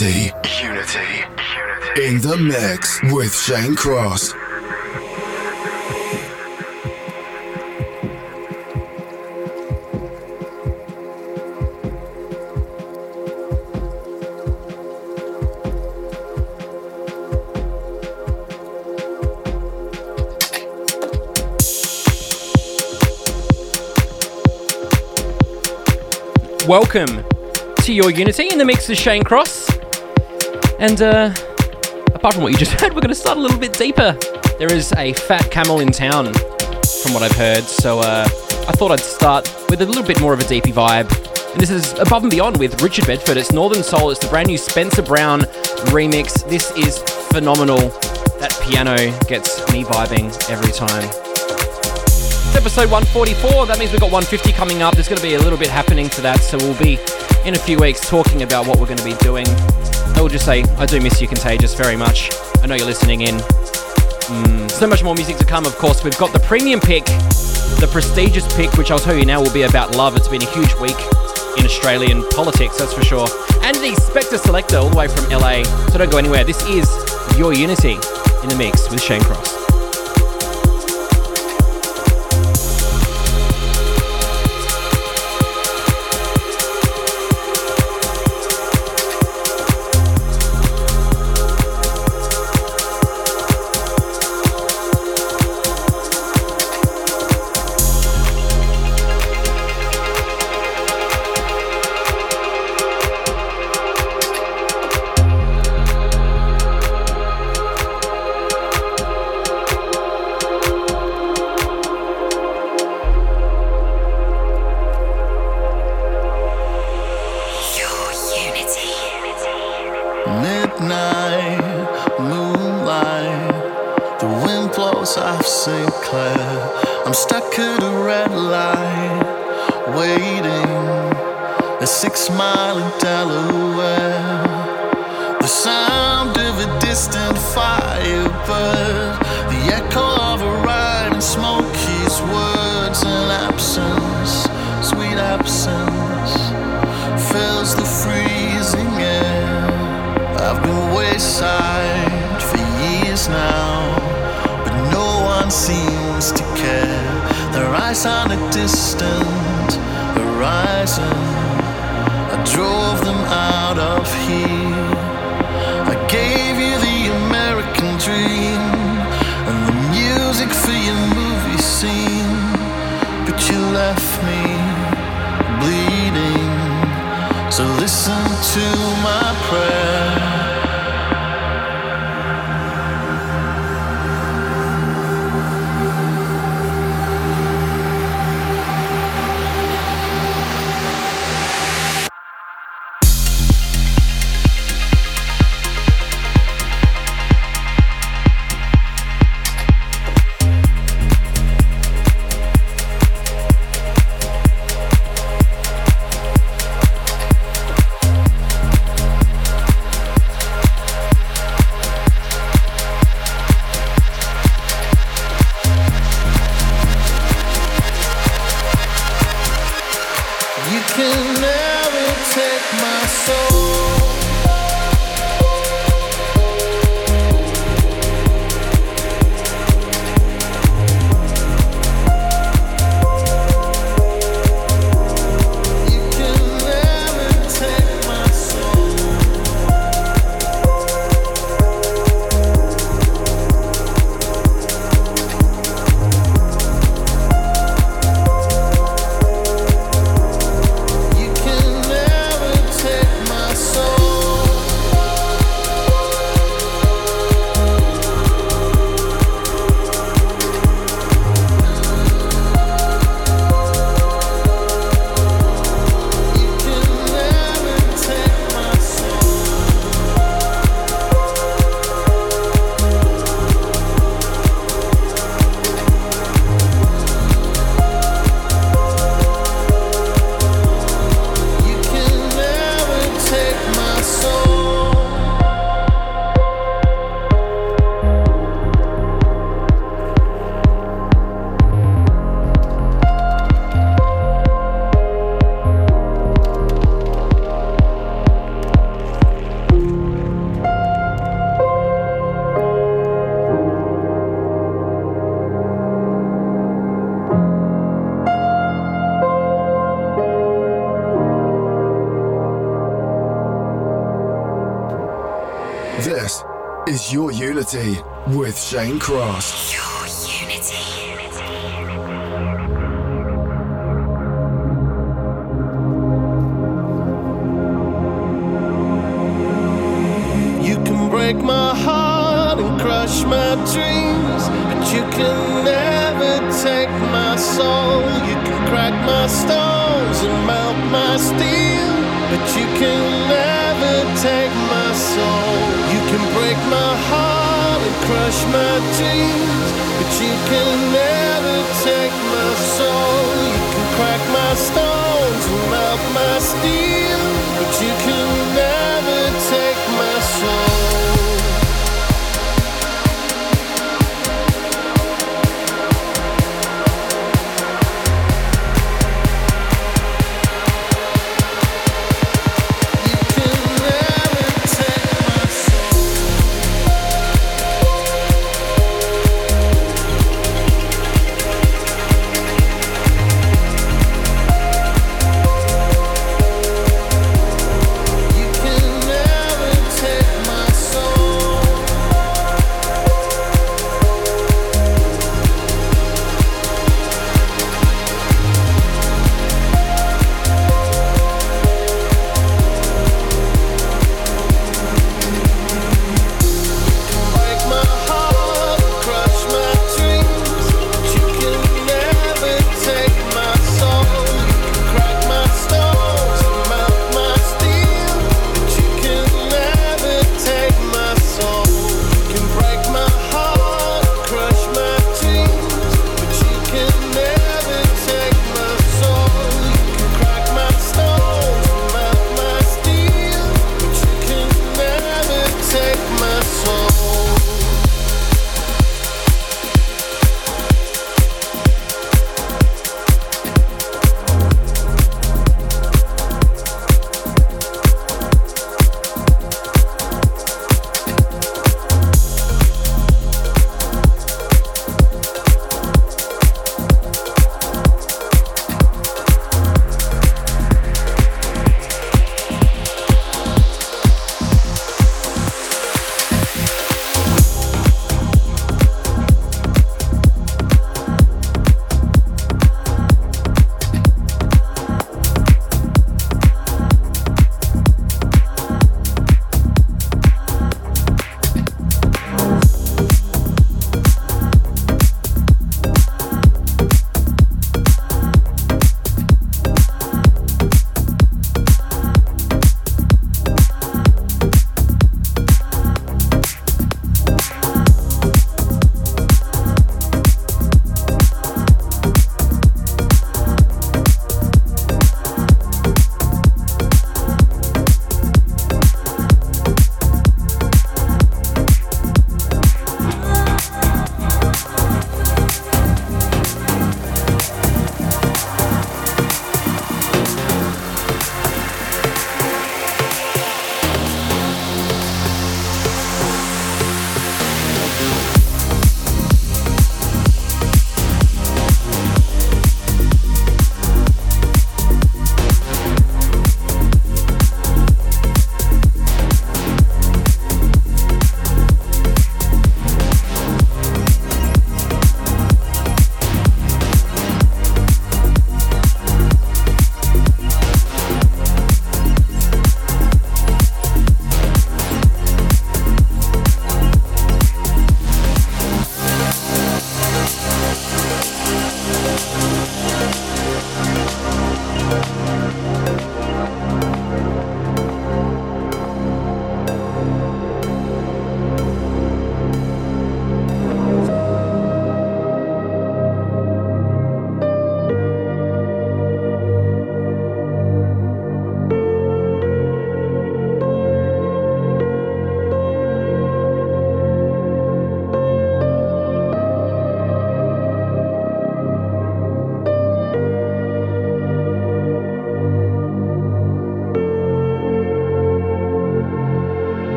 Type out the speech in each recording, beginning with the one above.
Unity. Unity. Unity. In the mix with Shane Cross. welcome to your Unity in the mix of Shane Cross. And uh, apart from what you just heard, we're going to start a little bit deeper. There is a fat camel in town, from what I've heard, so uh, I thought I'd start with a little bit more of a deepy vibe. And this is Above and Beyond with Richard Bedford. It's Northern Soul, it's the brand new Spencer Brown remix. This is phenomenal. That piano gets me vibing every time It's episode 144. That means we've got 150 coming up. There's going to be a little bit happening to that, so we'll be in a few weeks talking about what we're going to be doing. I will just say, I do miss you, Contagious, very much. I know you're listening in. Mm, so much more music to come, of course. We've got the premium pick, the prestigious pick, which I'll tell you now will be about love. It's been a huge week in Australian politics, that's for sure. And the Spector Selector, all the way from LA. So don't go anywhere. This is Your Unity in the mix with Shane Cross. Cross.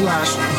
Slash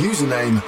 username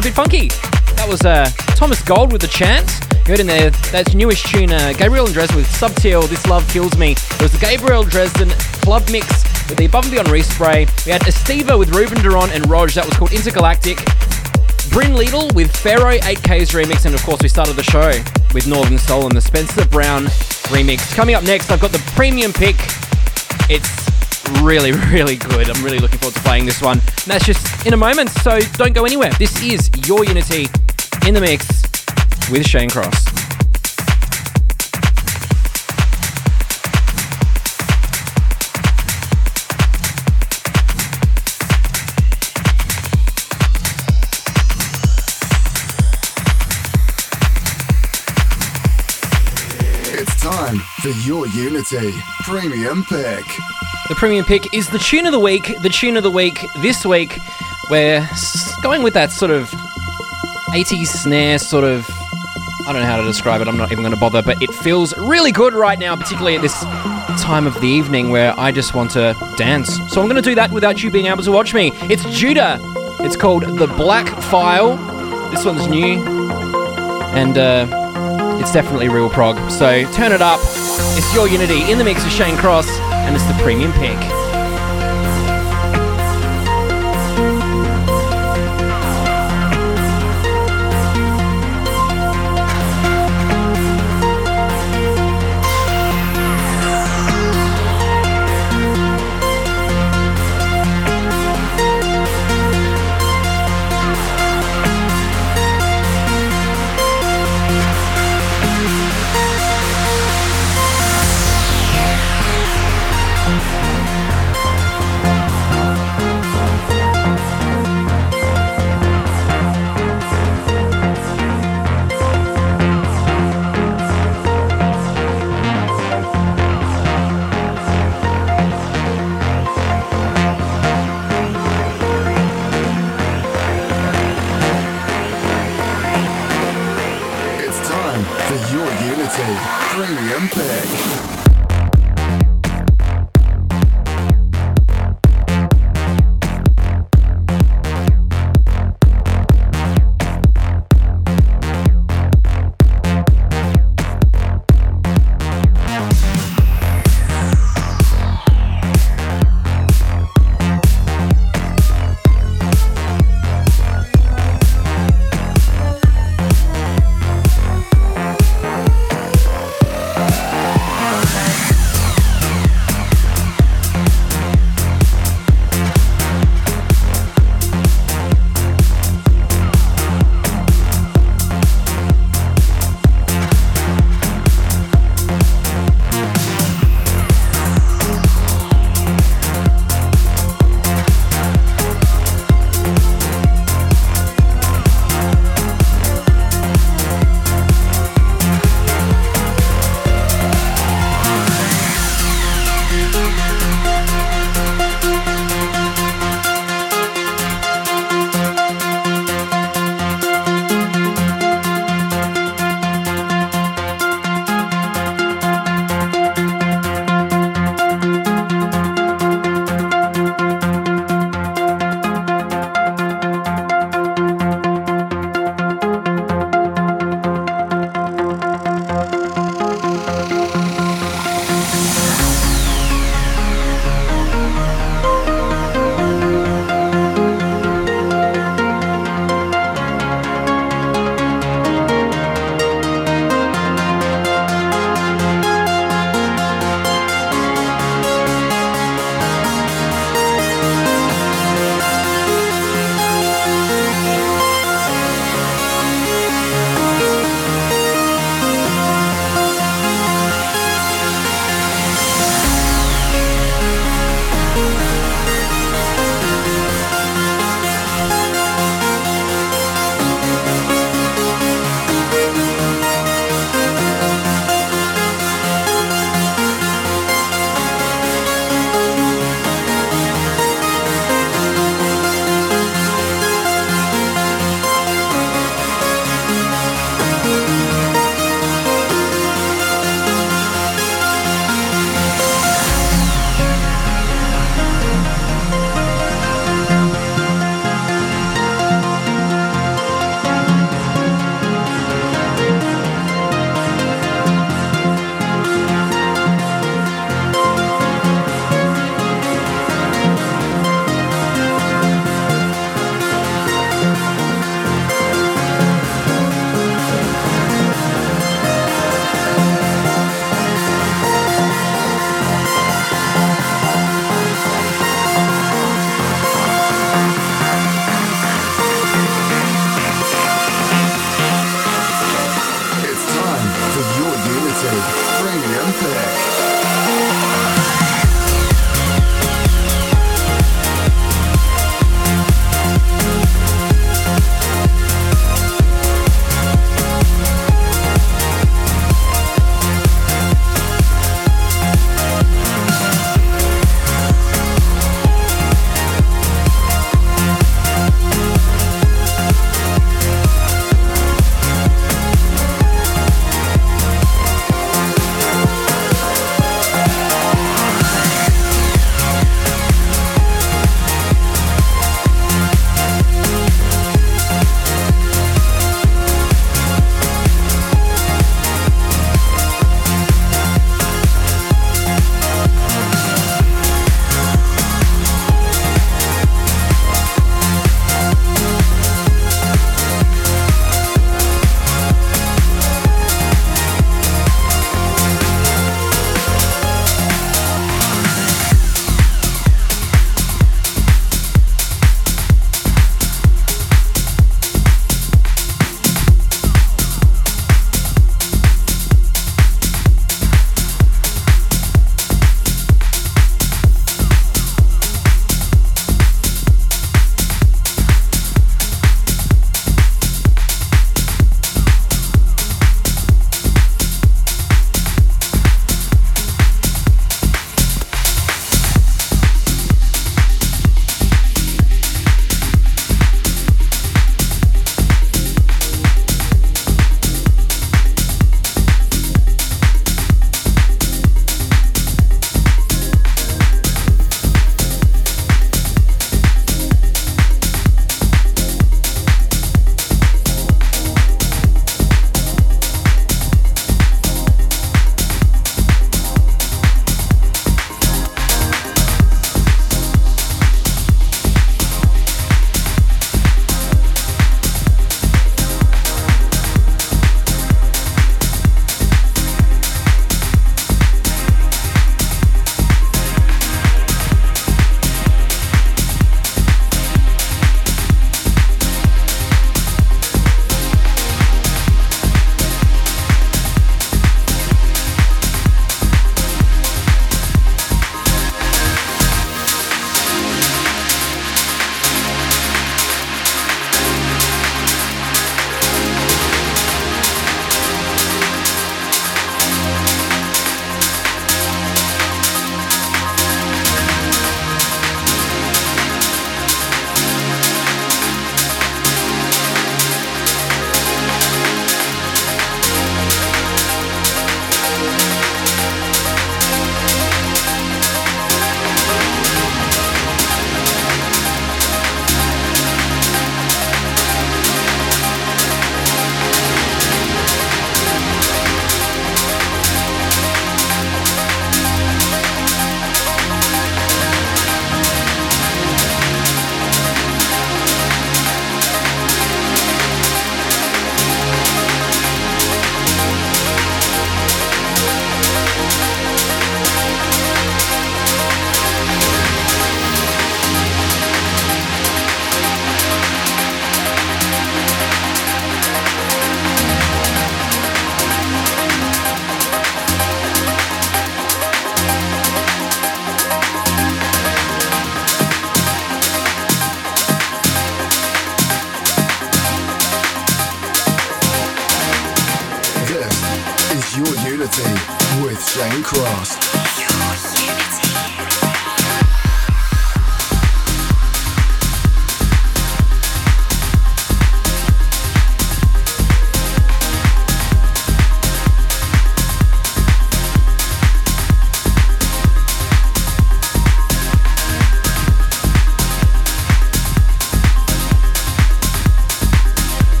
a bit funky. That was uh, Thomas Gold with the chant. You heard in there, that's newest tune, uh, Gabriel and Dresden with Sub Teal, This Love Kills Me. It was the Gabriel Dresden club mix with the Above and Beyond respray. We had Estiva with Ruben de Ronde and Rodg, that was called Intergalactic. Bryn Liedl with Faroe 8Kays remix, and of course, we started the show with Northern Soul and the Spencer Brown remix. Coming up next, I've got the premium pick. It's really, really good. I'm really looking forward to playing this one. And that's just in a moment, so don't go anywhere. This is Your Unity in the mix with Shane Cross. It's time for Your Unity Premium Pick. The premium pick is the tune of the week. The tune of the week this week, we're going with that sort of 80s snare, sort of. I don't know how to describe it, I'm not even going to bother, but it feels really good right now, particularly at this time of the evening where I just want to dance. So I'm going to do that without you being able to watch me. It's Judah. It's called The Black File. This one's new. And uh, it's definitely real prog. So turn it up. It's your Unity in the mix of Shane Cross and it's the premium pick.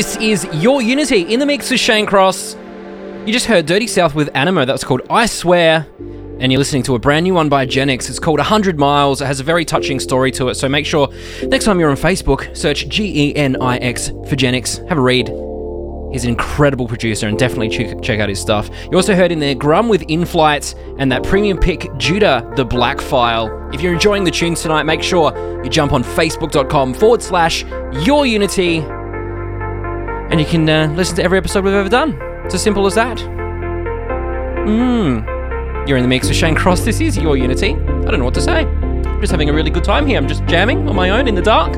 This is Your Unity in the mix with Shane Cross. You just heard Dirty South with ANIMA. That was called I Swear. And you're listening to a brand new one by Genix. It's called 100 Miles. It has a very touching story to it. So make sure next time you're on Facebook, search G E N I X for Genix. Have a read. He's an incredible producer and definitely check, check out his stuff. You also heard in there Grum with Inflight and that premium pick Judah the Black File. If you're enjoying the tunes tonight, make sure you jump on facebook.com forward slash your unity and you can uh, listen to every episode we've ever done. It's as simple as that. Mmm. You're in the mix with Shane Cross. This is your Unity. I don't know what to say. I'm just having a really good time here. I'm just jamming on my own in the dark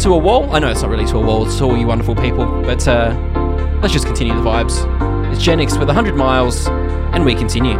to a wall. I know it's not really to a wall, it's to all you wonderful people, but uh, let's just continue the vibes. It's Genix with 100 miles, and we continue.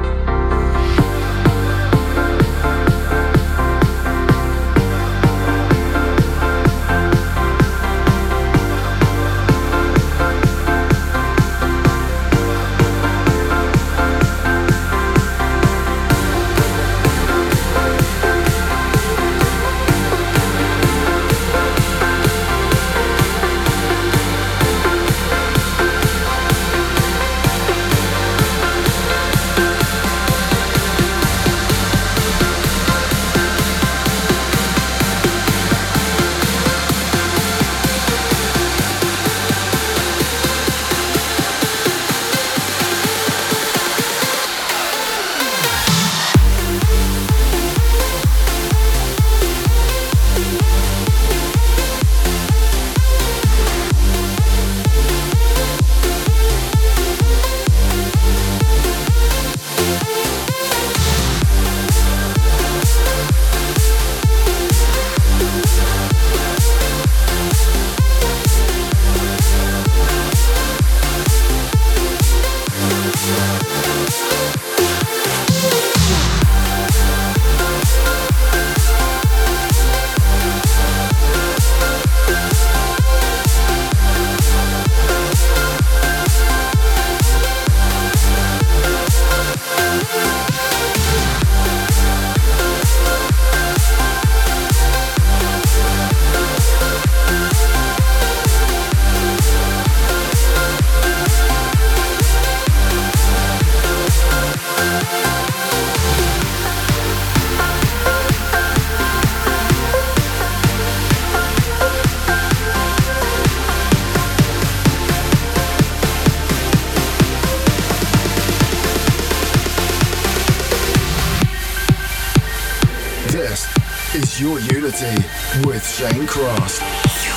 Unity with Shane Cross.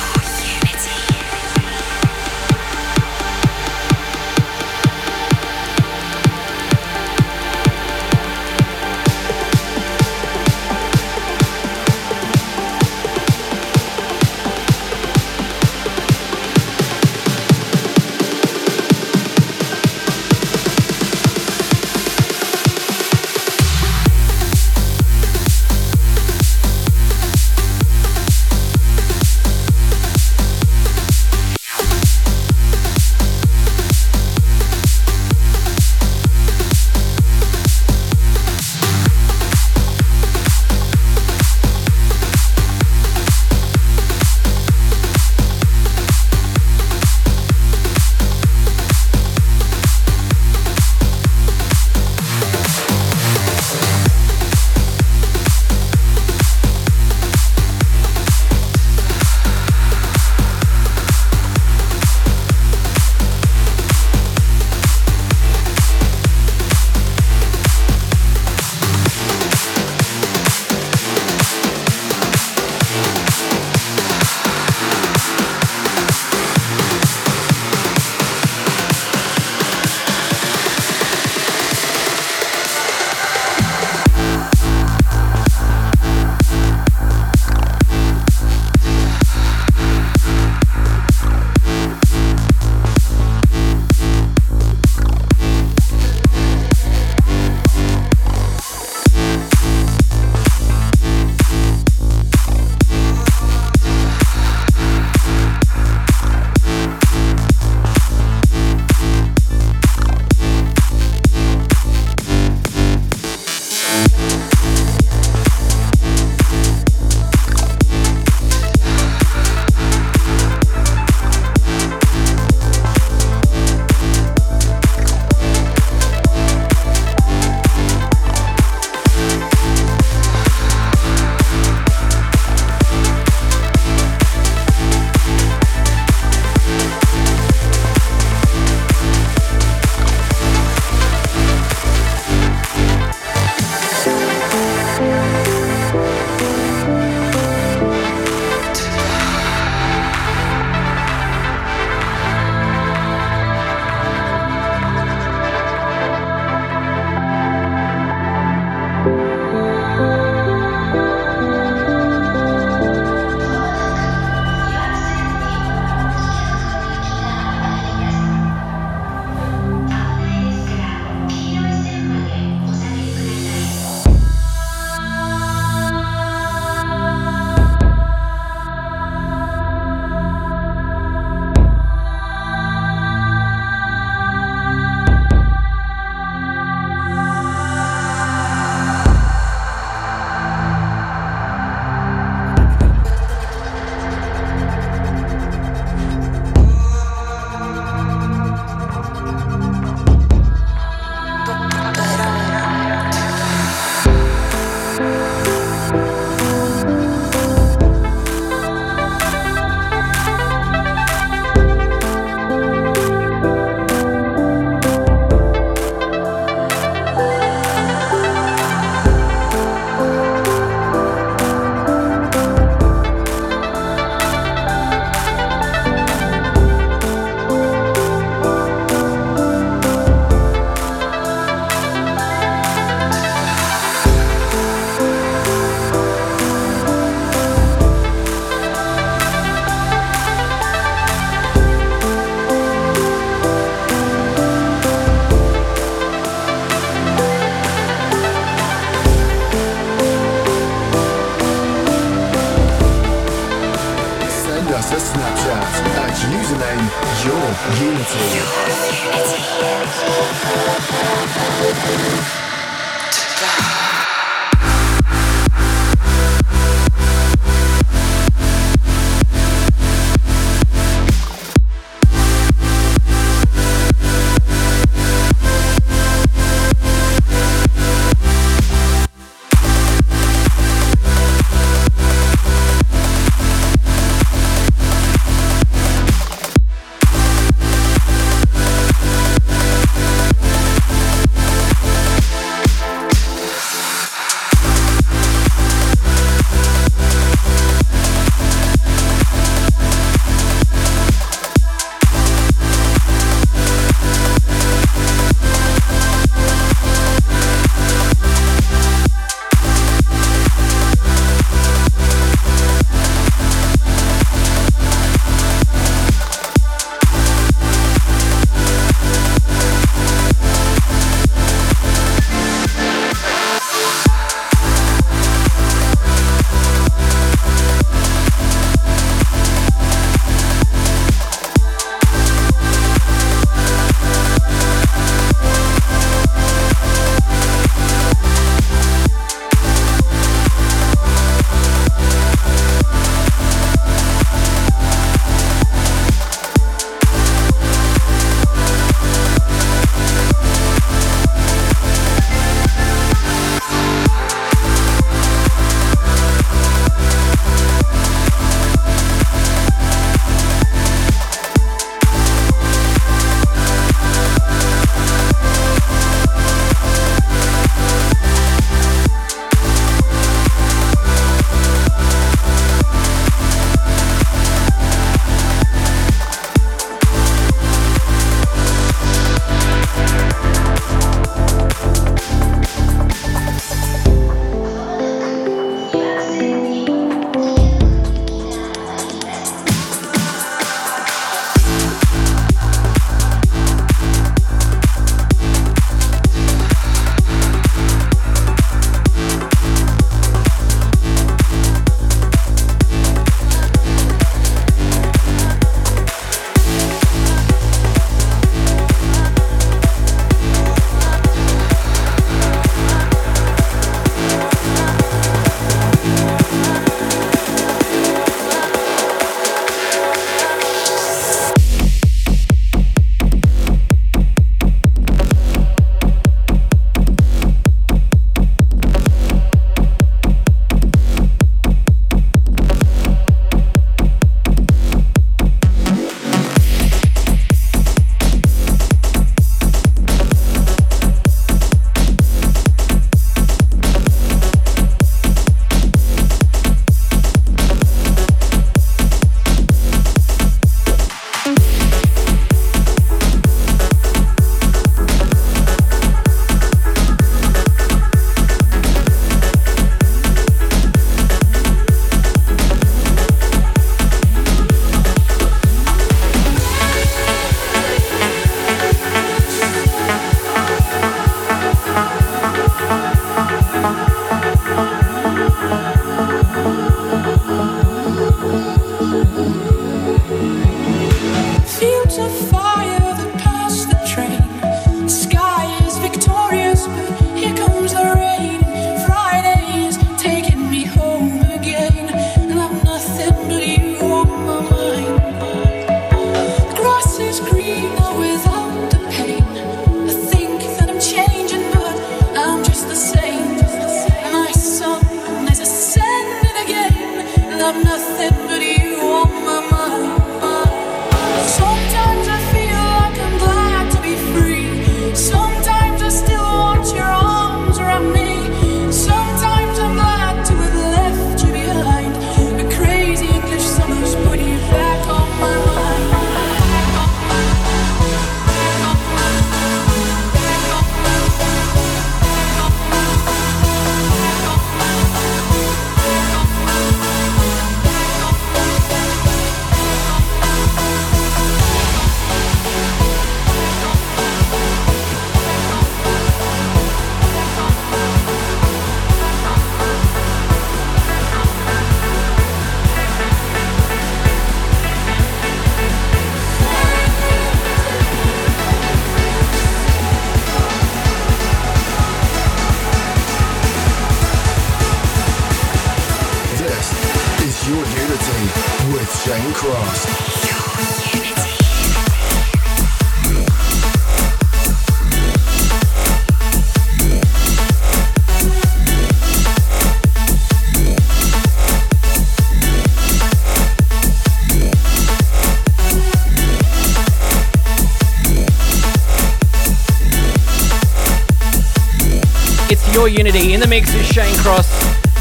Unity. In the mix is Shane Cross.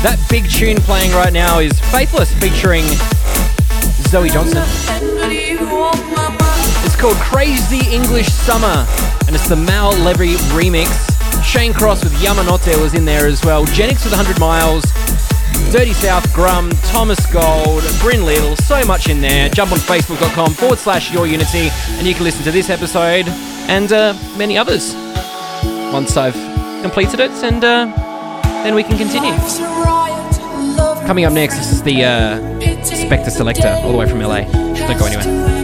That big tune playing right now is Faithless featuring Zoë Johnston. It's called Crazy English Summer and it's the Maor Levi remix. Shane Cross with Yamanote was in there as well. Genix with 100 Miles. Dirty South Grum, Thomas Gold, Bryn Liedl, so much in there. Jump on facebook.com forward slash your unity and you can listen to this episode and uh, many others once I've completed it, and uh, then we can continue. Coming up next is the uh, Spector Selector, all the way from LA. Don't go anywhere.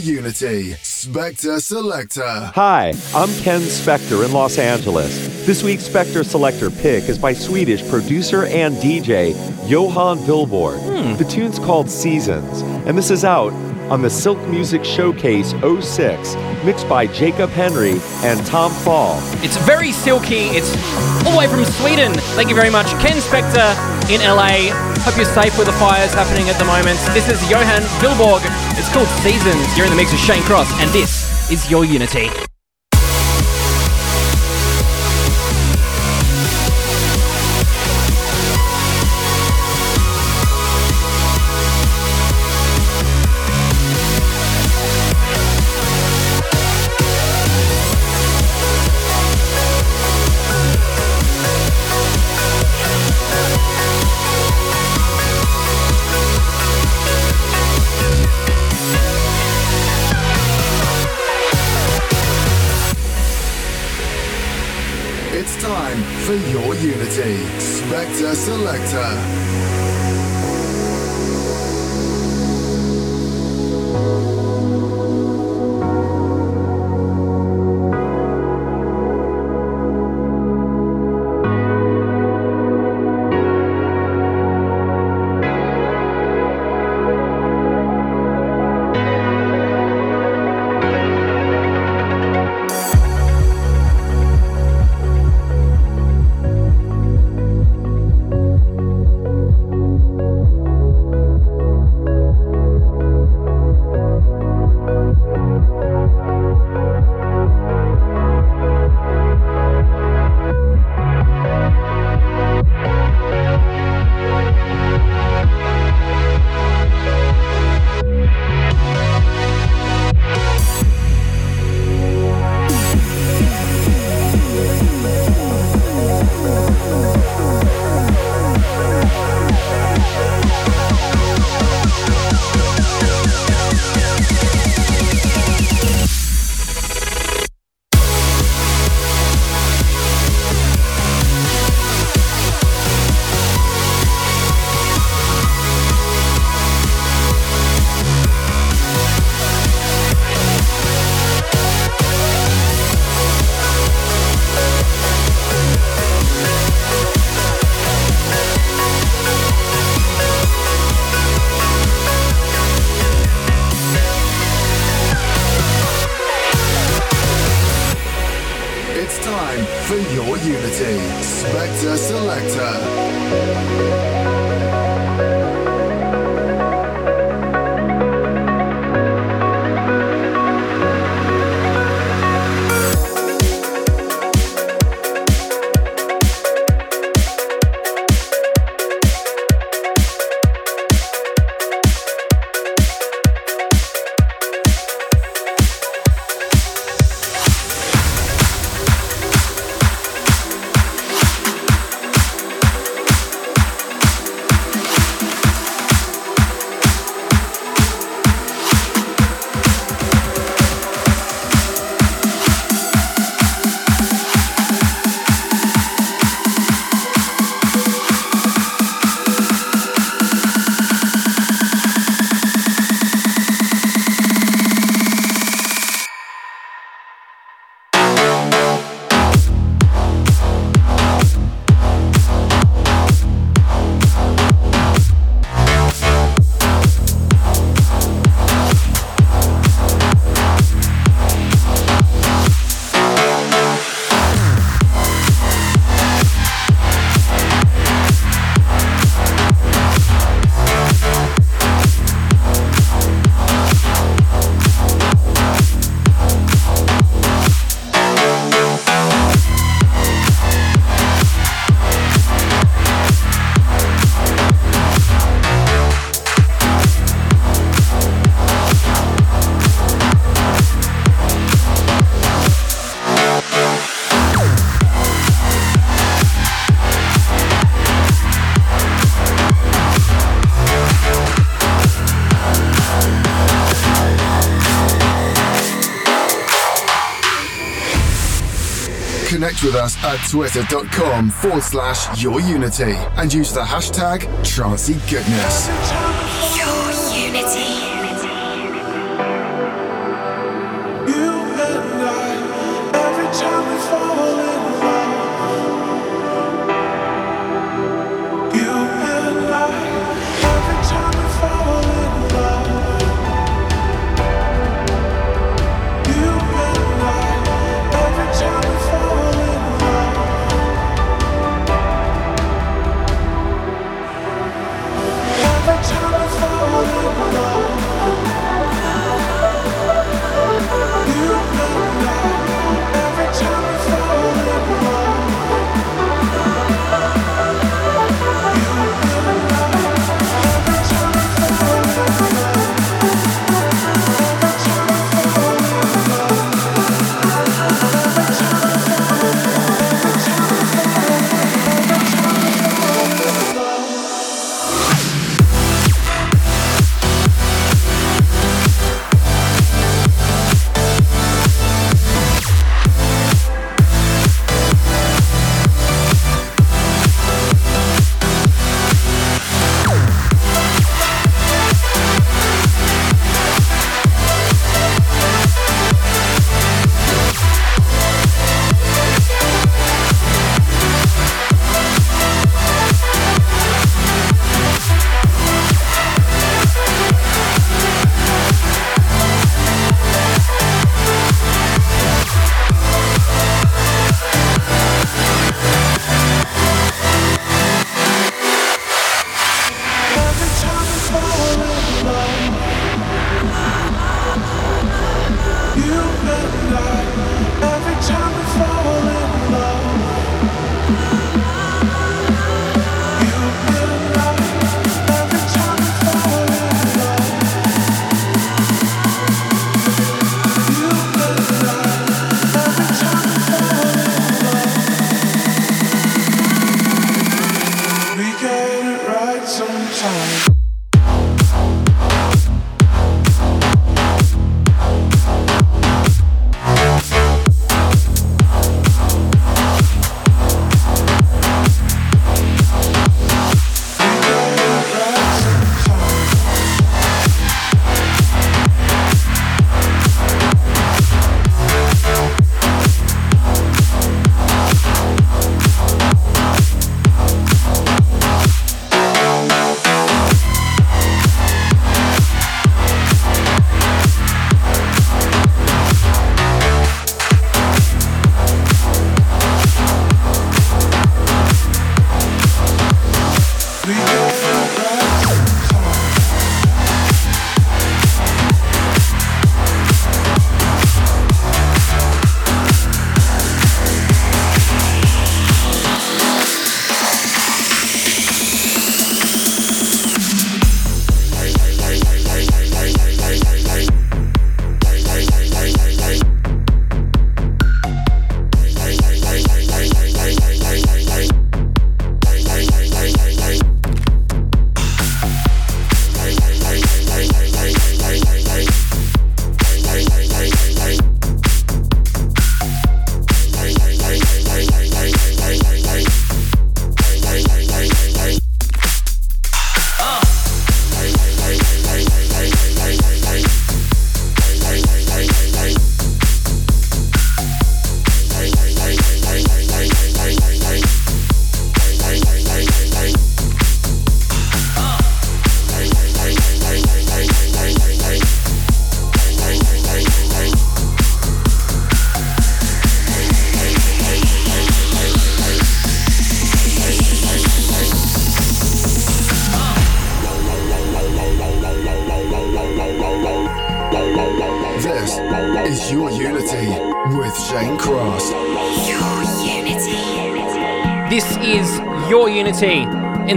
Unity. Spector Selector. Hi, I'm Ken Spector in Los Angeles. This week's Spector Selector pick is by Swedish producer and DJ Johan Vilborg. Hmm. The tune's called Seasons, and this is out on the Silk Music Showcase 06, mixed by Jacob Henry and Tom Fall. It's very silky. It's all the way from Sweden. Thank you very much, Ken Spector in LA. Hope you're safe with the fires happening at the moment. This is Johan Vilborg. It's called Seasons. You're in the mix with Shane Cross, and this is your Unity. City, Spector Selector. touch with us at twitter.com forward slash your unity and use the hashtag Trancy Goodness.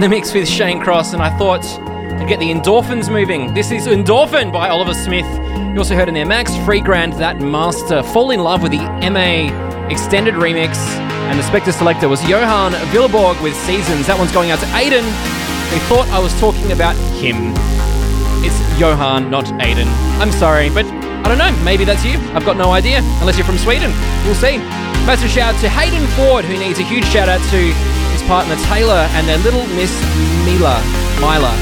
The mix with Shane Cross, and I thought I'd get the endorphins moving. This is Endorphin by Oliver Smith. You also heard in there Max Freegrant, that master, fall in love with the Emme extended remix. And the Spector Selector was Johan Vilborg with Seasons. That one's going out to Aiden, They thought I was talking about him. It's Johan, not Aiden. I'm sorry, but I don't know. Maybe that's you. I've got no idea. Unless you're from Sweden. We'll see. Massive shout out to Hayden Ford, who needs a huge shout out to partner Taylor and their little Miss Mila. Mila.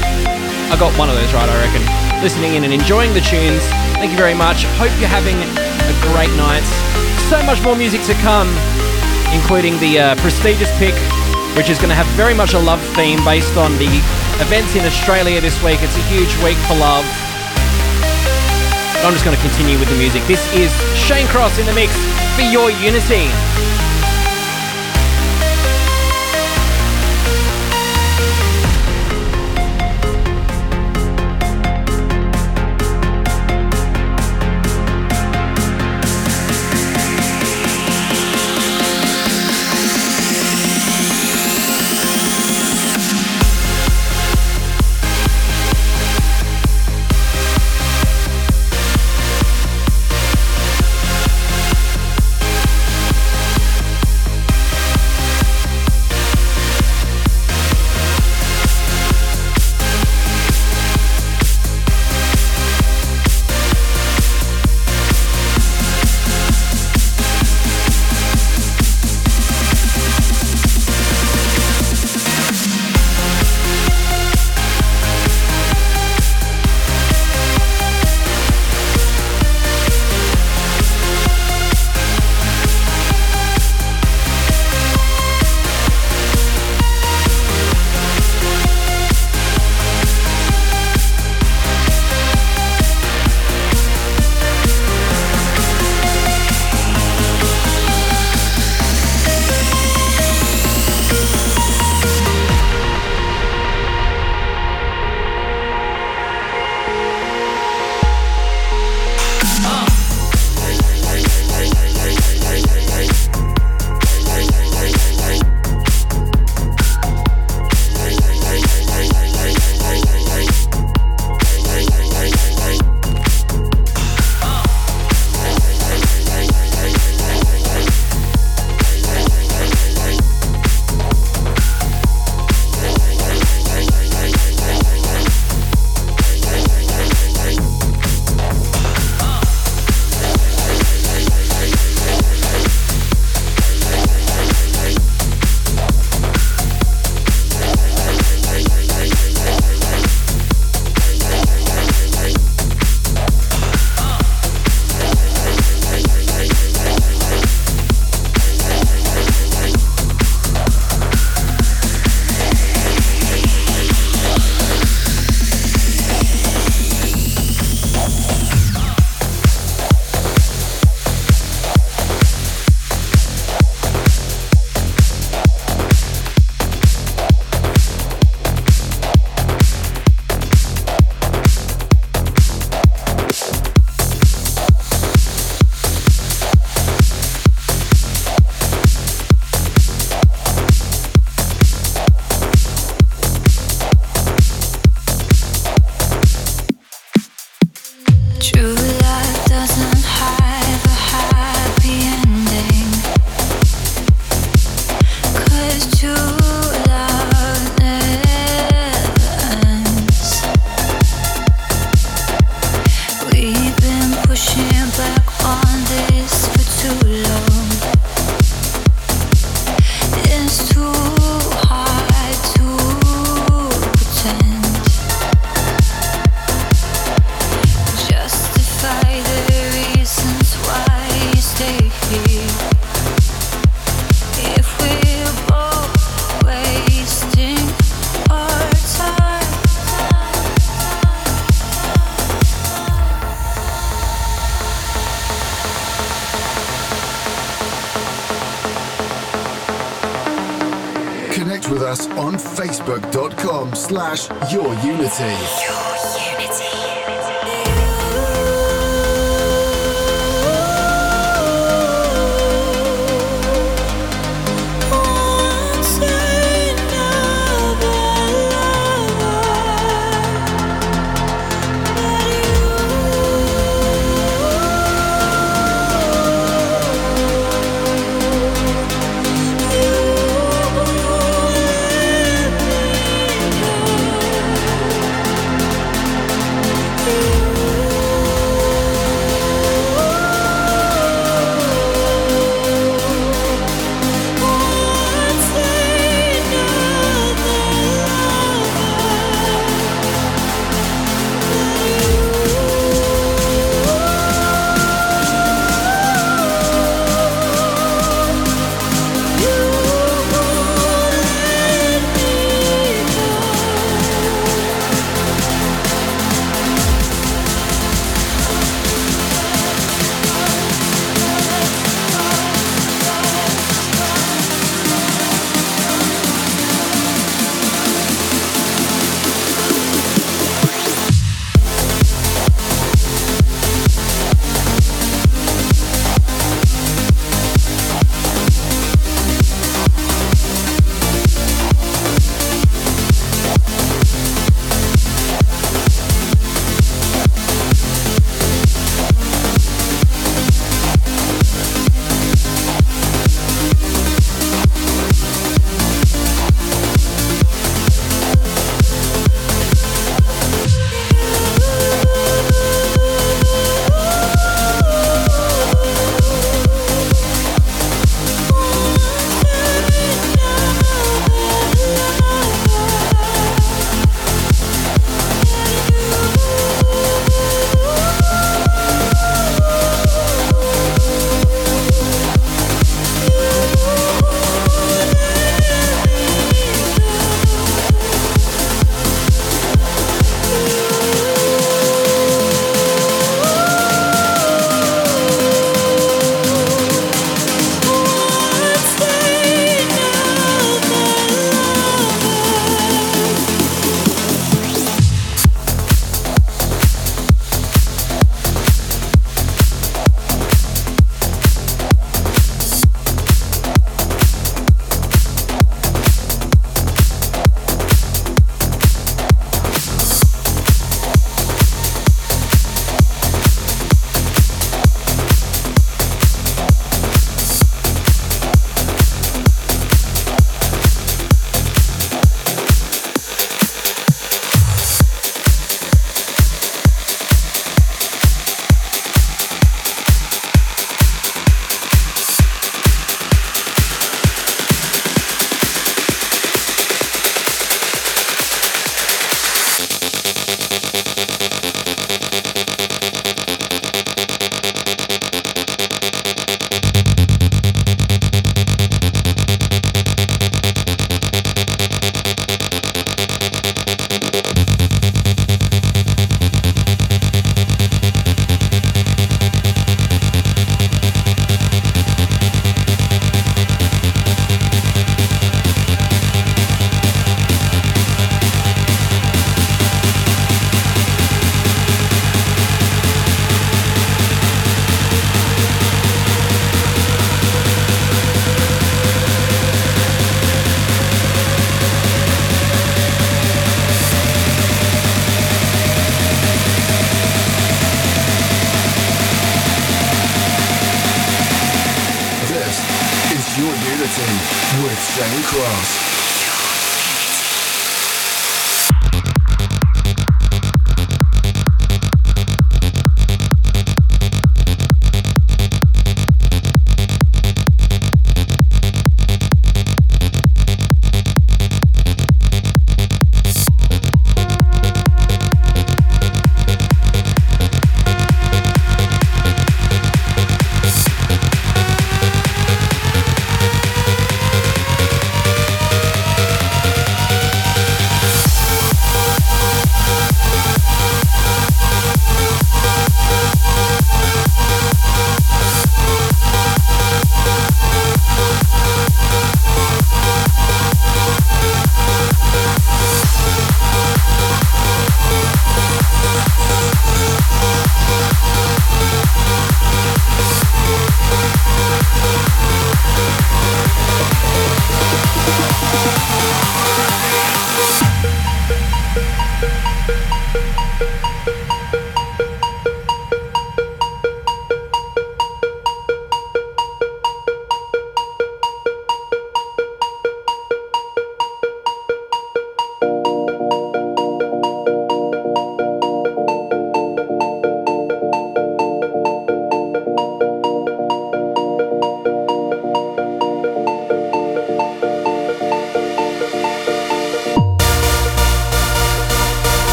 I got one of those right, I reckon. Listening in and enjoying the tunes. Thank you very much. Hope you're having a great night. So much more music to come, including the uh, prestigious pick, which is going to have very much a love theme based on the events in Australia this week. It's a huge week for love. I'm just going to continue with the music. This is Shane Cross in the mix for your unity. Unity. Your Unity.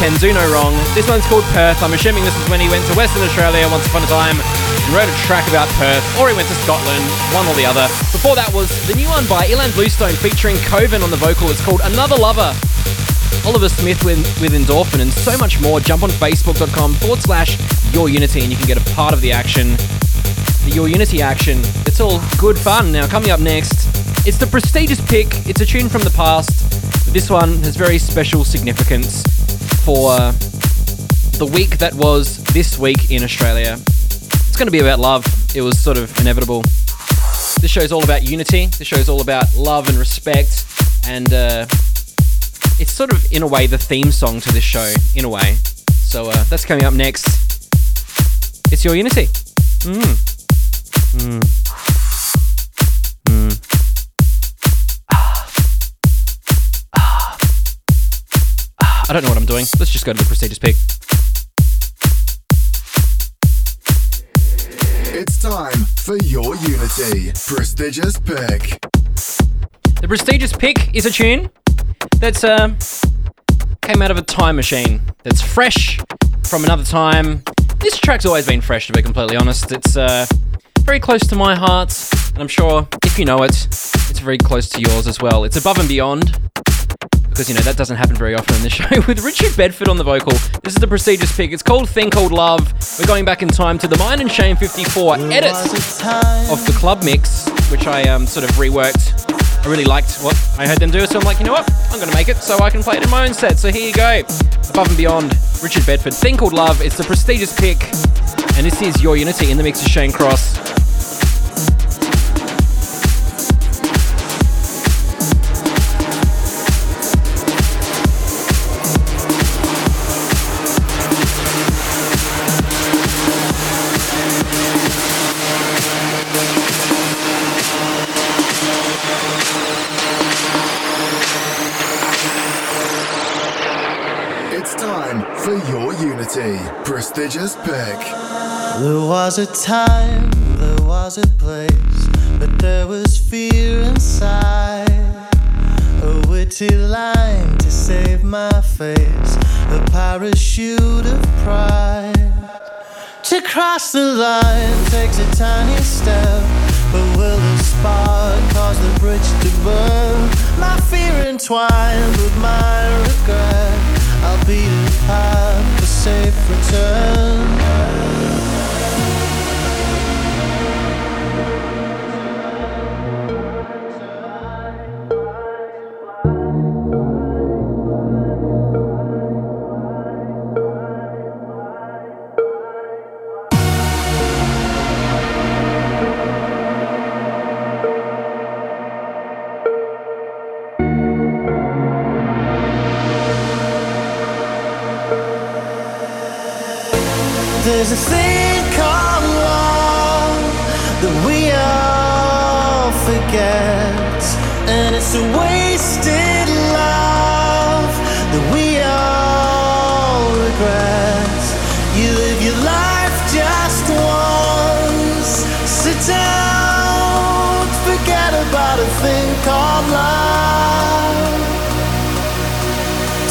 Can do no wrong. This one's called Perth. I'm assuming this is when he went to Western Australia once upon a time and wrote a track about Perth, or he went to Scotland, one or the other. Before that was the new one by Ilan Bluestone featuring Koven on the vocal. It's called Another Lover. Oliver Smith with, with Endorphin and so much more. Jump on facebook.com forward slash your unity and you can get a part of the action. The Your Unity action. It's all good fun. Now, coming up next, it's the prestigious pick. It's a tune from the past. This one has very special significance for the week that was this week in Australia. It's going to be about love. It was sort of inevitable. This show's all about unity. This show's all about love and respect. And uh, it's sort of, in a way, the theme song to this show, in a way. So uh, that's coming up next. It's your Unity. Mm. Go to the prestigious pick. It's time for your Unity prestigious pick. The prestigious pick is a tune that's uh, came out of a time machine. That's fresh from another time. This track's always been fresh, to be completely honest. It's uh, very close to my heart, and I'm sure if you know it, it's very close to yours as well. It's above and beyond. Because, you know, that doesn't happen very often in the show. With Richard Bedford on the vocal, this is the prestigious pick. It's called Thing Called Love. We're going back in time to the Myon and Shane 54 edit of the club mix, which I um, sort of reworked. I really liked what I heard them do, so I'm like, you know what? I'm going to make it so I can play it in my own set. So here you go. Above and Beyond, Richard Bedford, Thing Called Love. It's the prestigious pick. And this is Your Unity in the mix of Shane Cross. Pick. There was a time, there was a place, but there was fear inside. A witty line to save my face, a parachute of pride. To cross the line takes a tiny step, but will the spark cause the bridge to burn? My fear entwined with my regret. I'll beat a path safe return. Forget about a thing called love.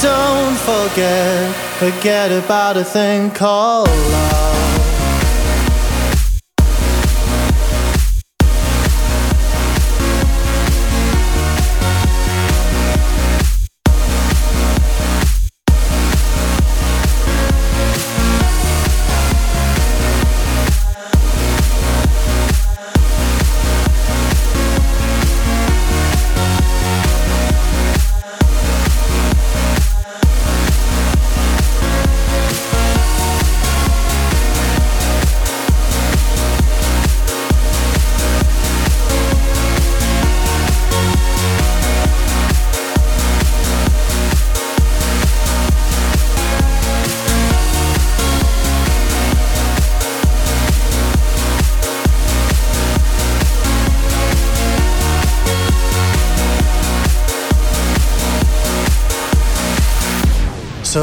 Don't forget, forget about a thing called love.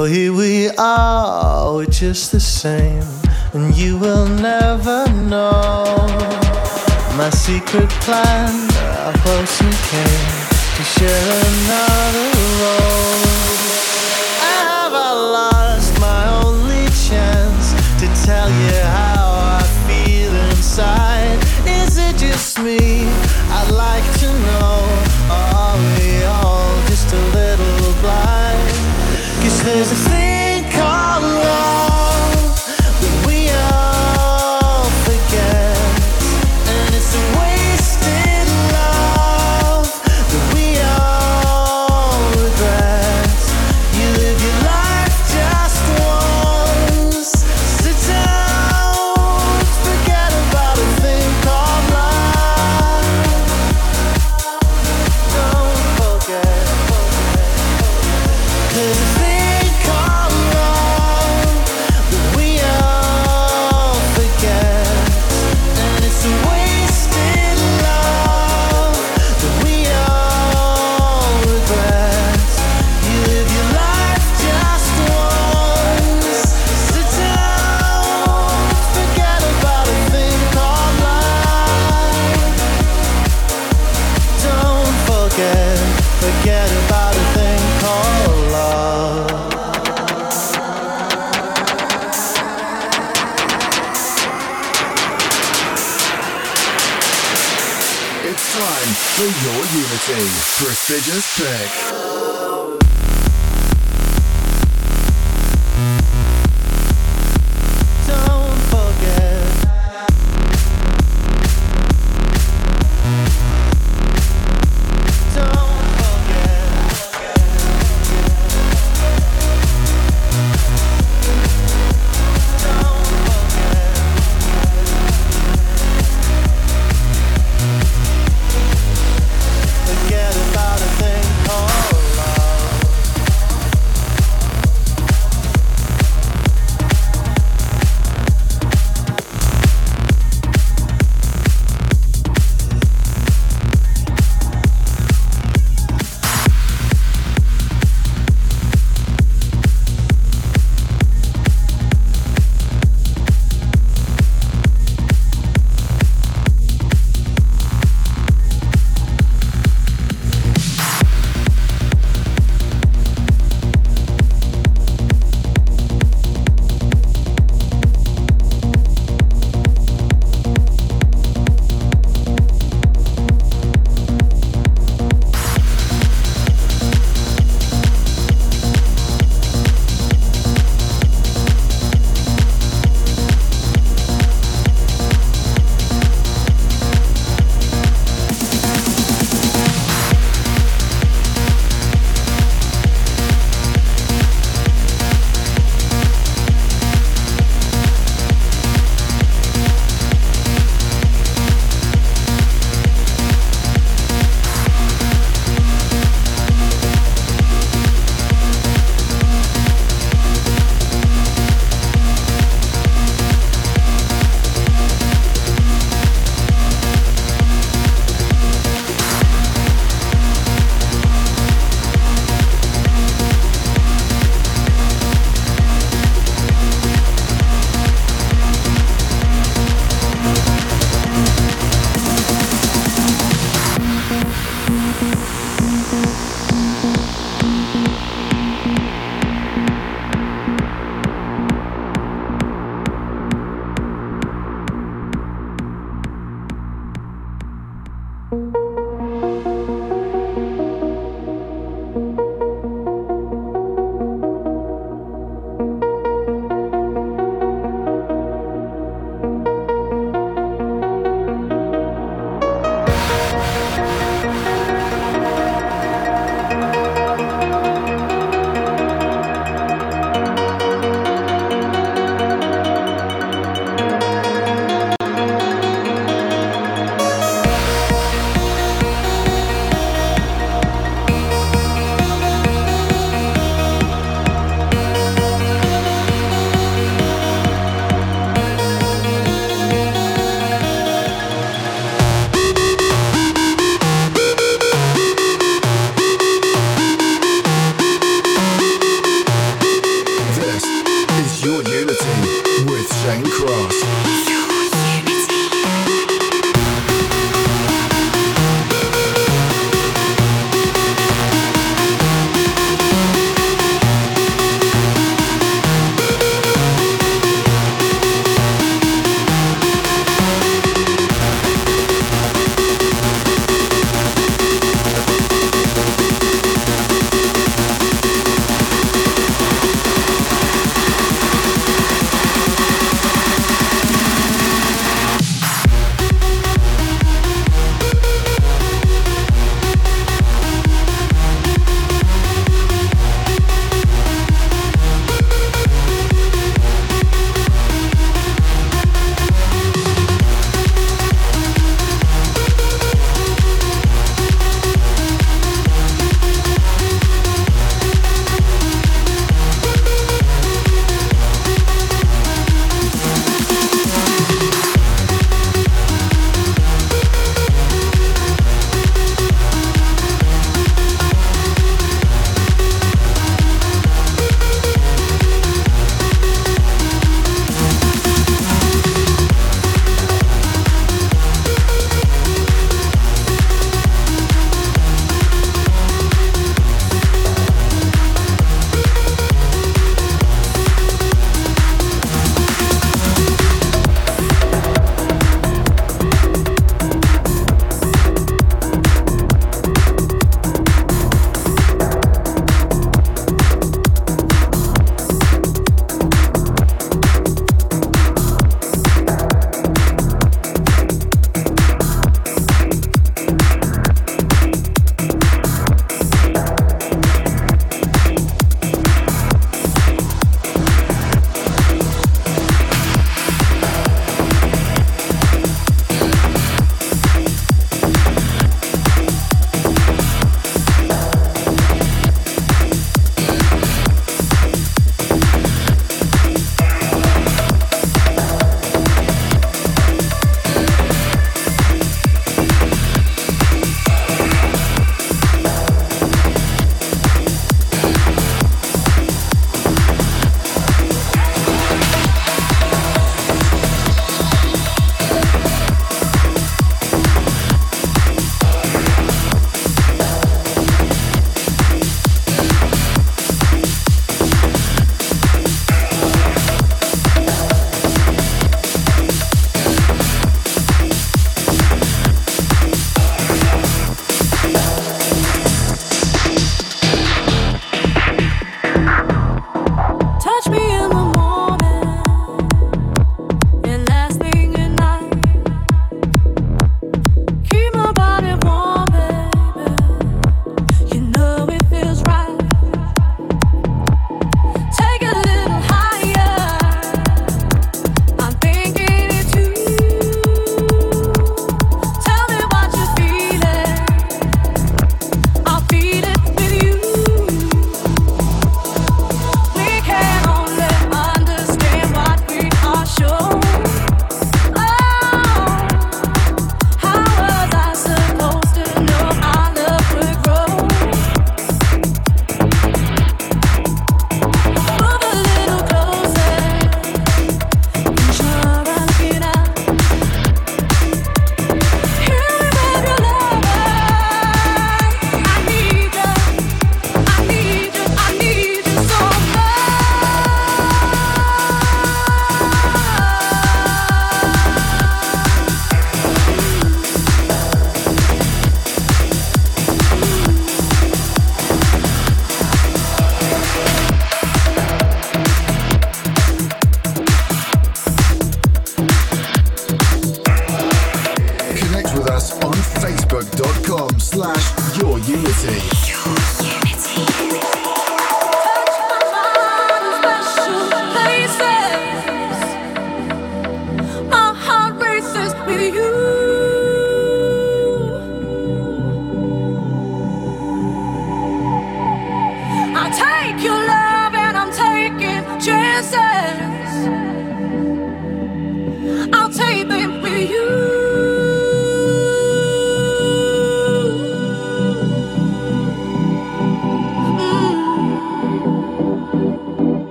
So here we are, we're just the same, and you will never know. My secret plan, how close we came to share another role. Have I lost my only chance to tell you how I feel inside? Is it just me? I'd like to know. Or are we all just a little? Cause there's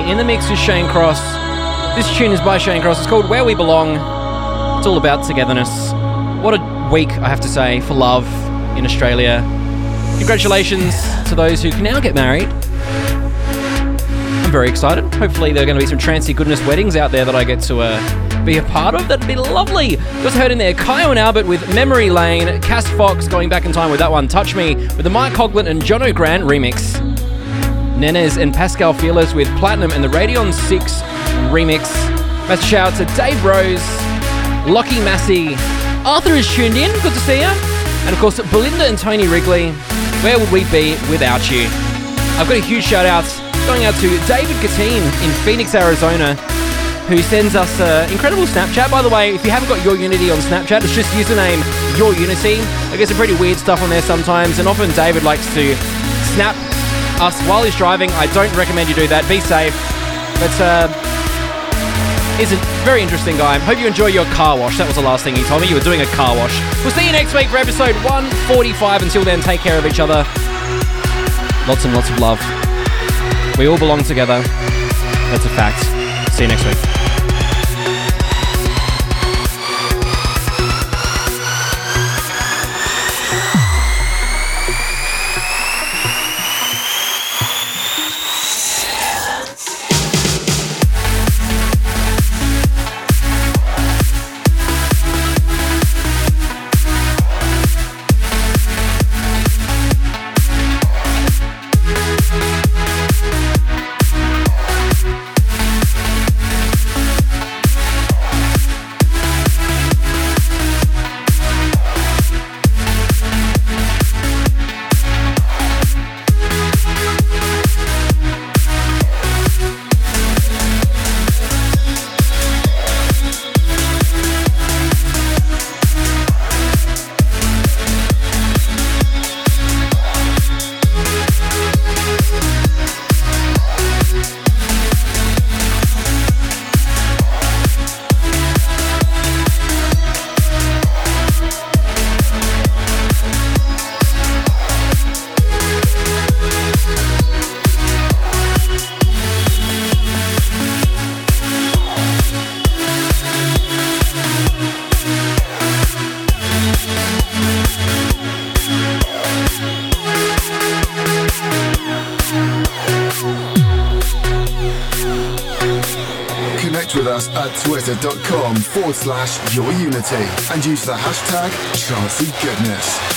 in the mix is Shane Cross. This tune is by Shane Cross. It's called Where We Belong. It's all about togetherness. What a week, I have to say, for love in Australia. Congratulations to those who can now get married. I'm very excited. Hopefully, there are going to be some trancy goodness weddings out there that I get to uh, be a part of. That'd be lovely. Just heard in there Kyau and Albert with Memory Lane, Cass Fox going back in time with that one, Touch Me, with the Mike Koglin and Jono Grant remix. Nenes and Pascal Feliz with Platinum and the Radion 6 remix. Massive shout out to Dave Rose, Lockie Massey, Arthur is tuned in, good to see you. And of course, Belinda and Tony Wrigley, where would we be without you? I've got a huge shout out going out to David Gatine in Phoenix, Arizona, who sends us an incredible Snapchat. By the way, if you haven't got Your Unity on Snapchat, it's just username Your Unity. I get some pretty weird stuff on there sometimes, and often David likes to snap us while he's driving. I don't recommend you do that. Be safe. But uh, he's a very interesting guy. Hope you enjoy your car wash. That was the last thing he told me. You were doing a car wash. We'll see you next week for episode 145. Until then, take care of each other. Lots and lots of love. We all belong together. That's a fact. See you next week. Slash your unity and use the hashtag Trancey Goodness.